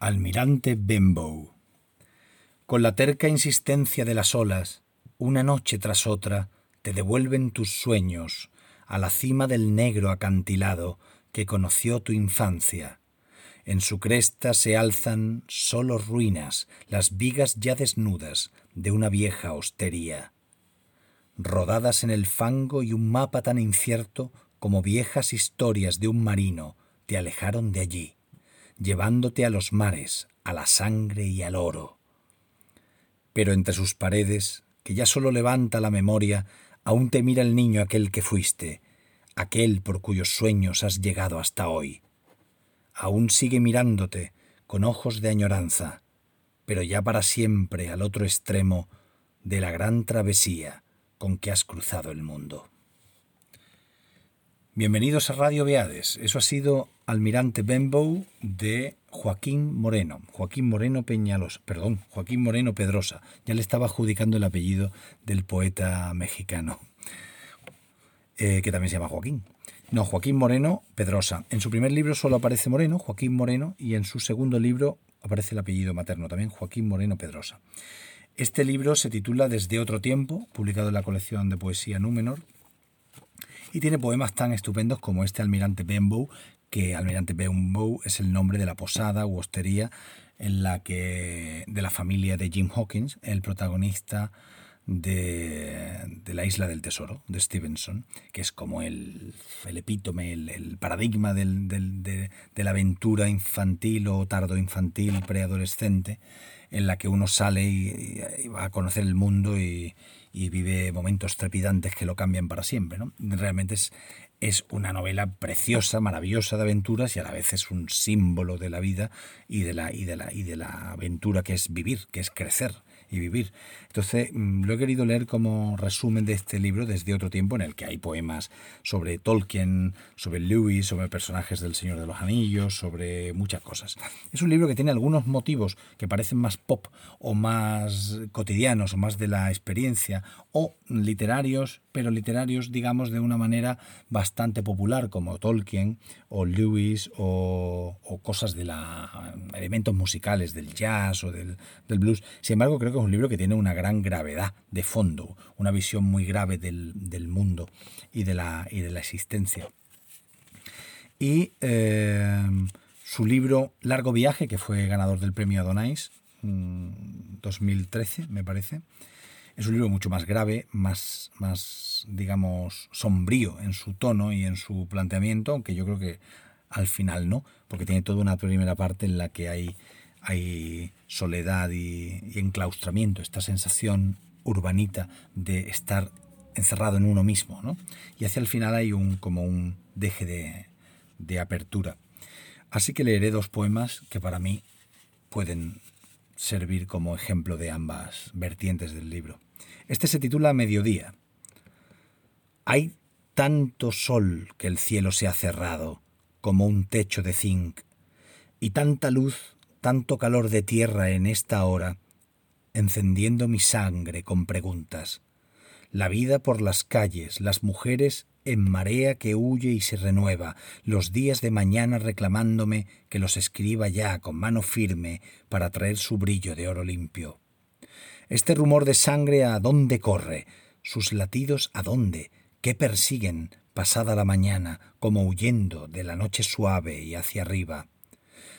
Almirante Benbow. Con la terca insistencia de las olas, una noche tras otra, te devuelven tus sueños a la cima del negro acantilado que conoció tu infancia. En su cresta se alzan solo ruinas, las vigas ya desnudas de una vieja hostería. Rodadas en el fango y un mapa tan incierto como viejas historias de un marino te alejaron de allí llevándote a los mares, a la sangre y al oro. Pero entre sus paredes, que ya solo levanta la memoria, aún te mira el niño aquel que fuiste, aquel por cuyos sueños has llegado hasta hoy. Aún sigue mirándote con ojos de añoranza, pero ya para siempre al otro extremo de la gran travesía con que has cruzado el mundo. Bienvenidos a Radio Beades. Eso ha sido Almirante Benbow de Joaquín Moreno. Joaquín Moreno Peñalos, perdón, Joaquín Moreno Pedrosa. Ya le estaba adjudicando el apellido del poeta mexicano, eh, que también se llama Joaquín. No, Joaquín Moreno Pedrosa. En su primer libro solo aparece Moreno, Joaquín Moreno, y en su segundo libro aparece el apellido materno también, Joaquín Moreno Pedrosa. Este libro se titula Desde otro tiempo, publicado en la colección de poesía Númenor, y tiene poemas tan estupendos como este Almirante Benbow, que Almirante Benbow es el nombre de la posada u hostería en la que de la familia de Jim Hawkins, el protagonista de, la Isla del Tesoro, de Stevenson, que es como el, el epítome, el, paradigma de, la aventura infantil o tardo infantil, preadolescente, en la que uno sale y va a conocer el mundo y, y vive momentos trepidantes que lo cambian para siempre. ¿no? Realmente es, es una novela preciosa, maravillosa de aventuras y a la vez es un símbolo de la vida y de la, y de la, y de la aventura que es vivir, que es crecer y vivir. Entonces, mm, lo he querido leer como resumen de este libro desde otro tiempo en el que hay poemas sobre Tolkien, sobre Lewis, sobre personajes del Señor de los Anillos, sobre muchas cosas. Es un libro que tiene algunos motivos que parecen más pop o más cotidianos o más de la experiencia o literarios, pero literarios, digamos, de una manera bastante popular, como Tolkien o Lewis o, cosas de la elementos musicales del jazz o del, del blues. Sin embargo, creo que es un libro que tiene una gran gravedad de fondo, una visión muy grave del, mundo y de, la, y de la existencia. Y eh, su libro Largo Viaje, que fue ganador del premio Adonais, 2013, mm, me parece, es un libro mucho más grave, más, más, digamos, sombrío en su tono y en su planteamiento, aunque yo creo que al final no, porque tiene toda una primera parte en la que hay hay soledad y, enclaustramiento, esta sensación urbanita de estar encerrado en uno mismo, ¿no? Y hacia el final hay un como un deje de, de apertura. Así que leeré dos poemas que para mí pueden servir como ejemplo de ambas vertientes del libro. Este se titula Mediodía. Hay tanto sol que el cielo se ha cerrado como un techo de zinc y tanta luz tanto calor de tierra en esta hora, encendiendo mi sangre con preguntas. La vida por las calles, las mujeres en marea que huye y se renueva, los días de mañana reclamándome que los escriba ya con mano firme para traer su brillo de oro limpio. Este rumor de sangre a dónde corre, sus latidos a dónde, qué persiguen pasada la mañana, como huyendo de la noche suave y hacia arriba.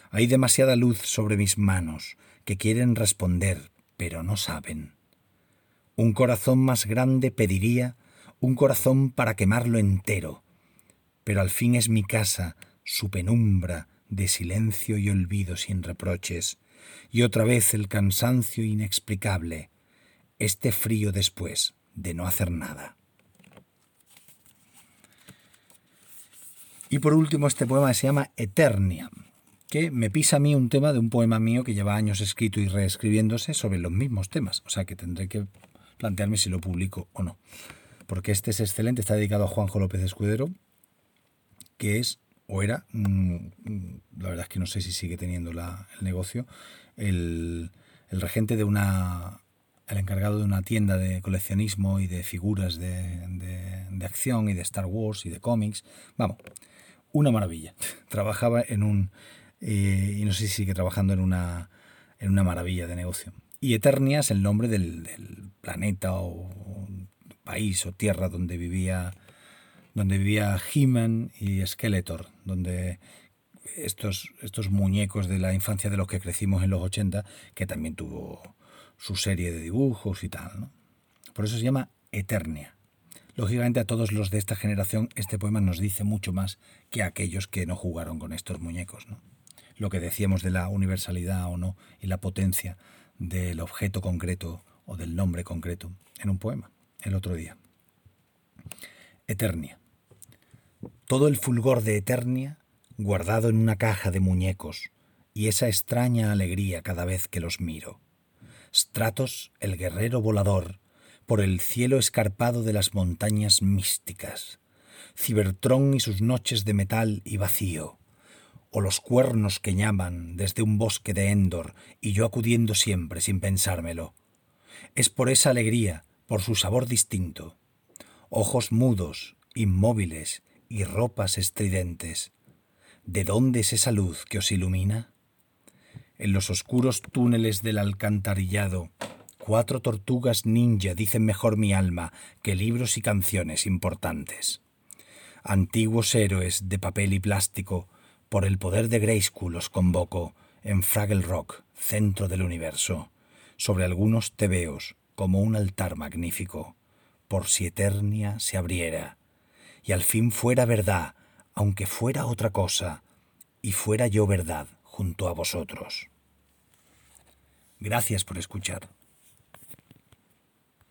Hay demasiada luz sobre mis manos que quieren responder, pero no saben. Un corazón más grande pediría, un corazón para quemarlo entero, pero al fin es mi casa, su penumbra de silencio y olvido sin reproches, y otra vez el cansancio inexplicable, este frío después de no hacer nada. Y por último este poema se llama Eternia que me pisa a mí un tema de un poema mío que lleva años escrito y reescribiéndose sobre los mismos temas. O sea que tendré que plantearme si lo publico o no. Porque este es excelente, está dedicado a Juanjo López Escudero, que es, o era, mm, la verdad es que no sé si sigue teniendo el negocio, el, regente de una, el encargado de una tienda de coleccionismo y de figuras de, de acción y de Star Wars y de cómics. Vamos, una maravilla. Trabajaba en un, eh, y no sé si sigue trabajando en una, en una maravilla de negocio. Y Eternia es el nombre del, planeta o, país o tierra donde vivía donde vivía He-Man y Skeletor, donde estos, estos muñecos de la infancia de los que crecimos en los 80, que también tuvo su serie de dibujos y tal. ¿no? Por eso se llama Eternia. Lógicamente a todos los de esta generación este poema nos dice mucho más que a aquellos que no jugaron con estos muñecos. ¿no? Lo que decíamos de la universalidad o no y la potencia del objeto concreto o del nombre concreto en un poema el otro día. Eternia. Todo el fulgor de Eternia guardado en una caja de muñecos y esa extraña alegría cada vez que los miro. Stratos, el guerrero volador, por el cielo escarpado de las montañas místicas. Cibertrón y sus noches de metal y vacío o los cuernos que llaman desde un bosque de Endor y yo acudiendo siempre sin pensármelo. Es por esa alegría, por su sabor distinto. Ojos mudos, inmóviles y ropas estridentes. ¿De dónde es esa luz que os ilumina? En los oscuros túneles del alcantarillado, cuatro tortugas ninja dicen mejor mi alma que libros y canciones importantes. Antiguos héroes de papel y plástico por el poder de Grayskull os convoco en Fraggle Rock, centro del universo, sobre algunos tebeos como un altar magnífico, por si Eternia se abriera, y al fin fuera verdad, aunque fuera otra cosa, y fuera yo verdad junto a vosotros. Gracias por escuchar.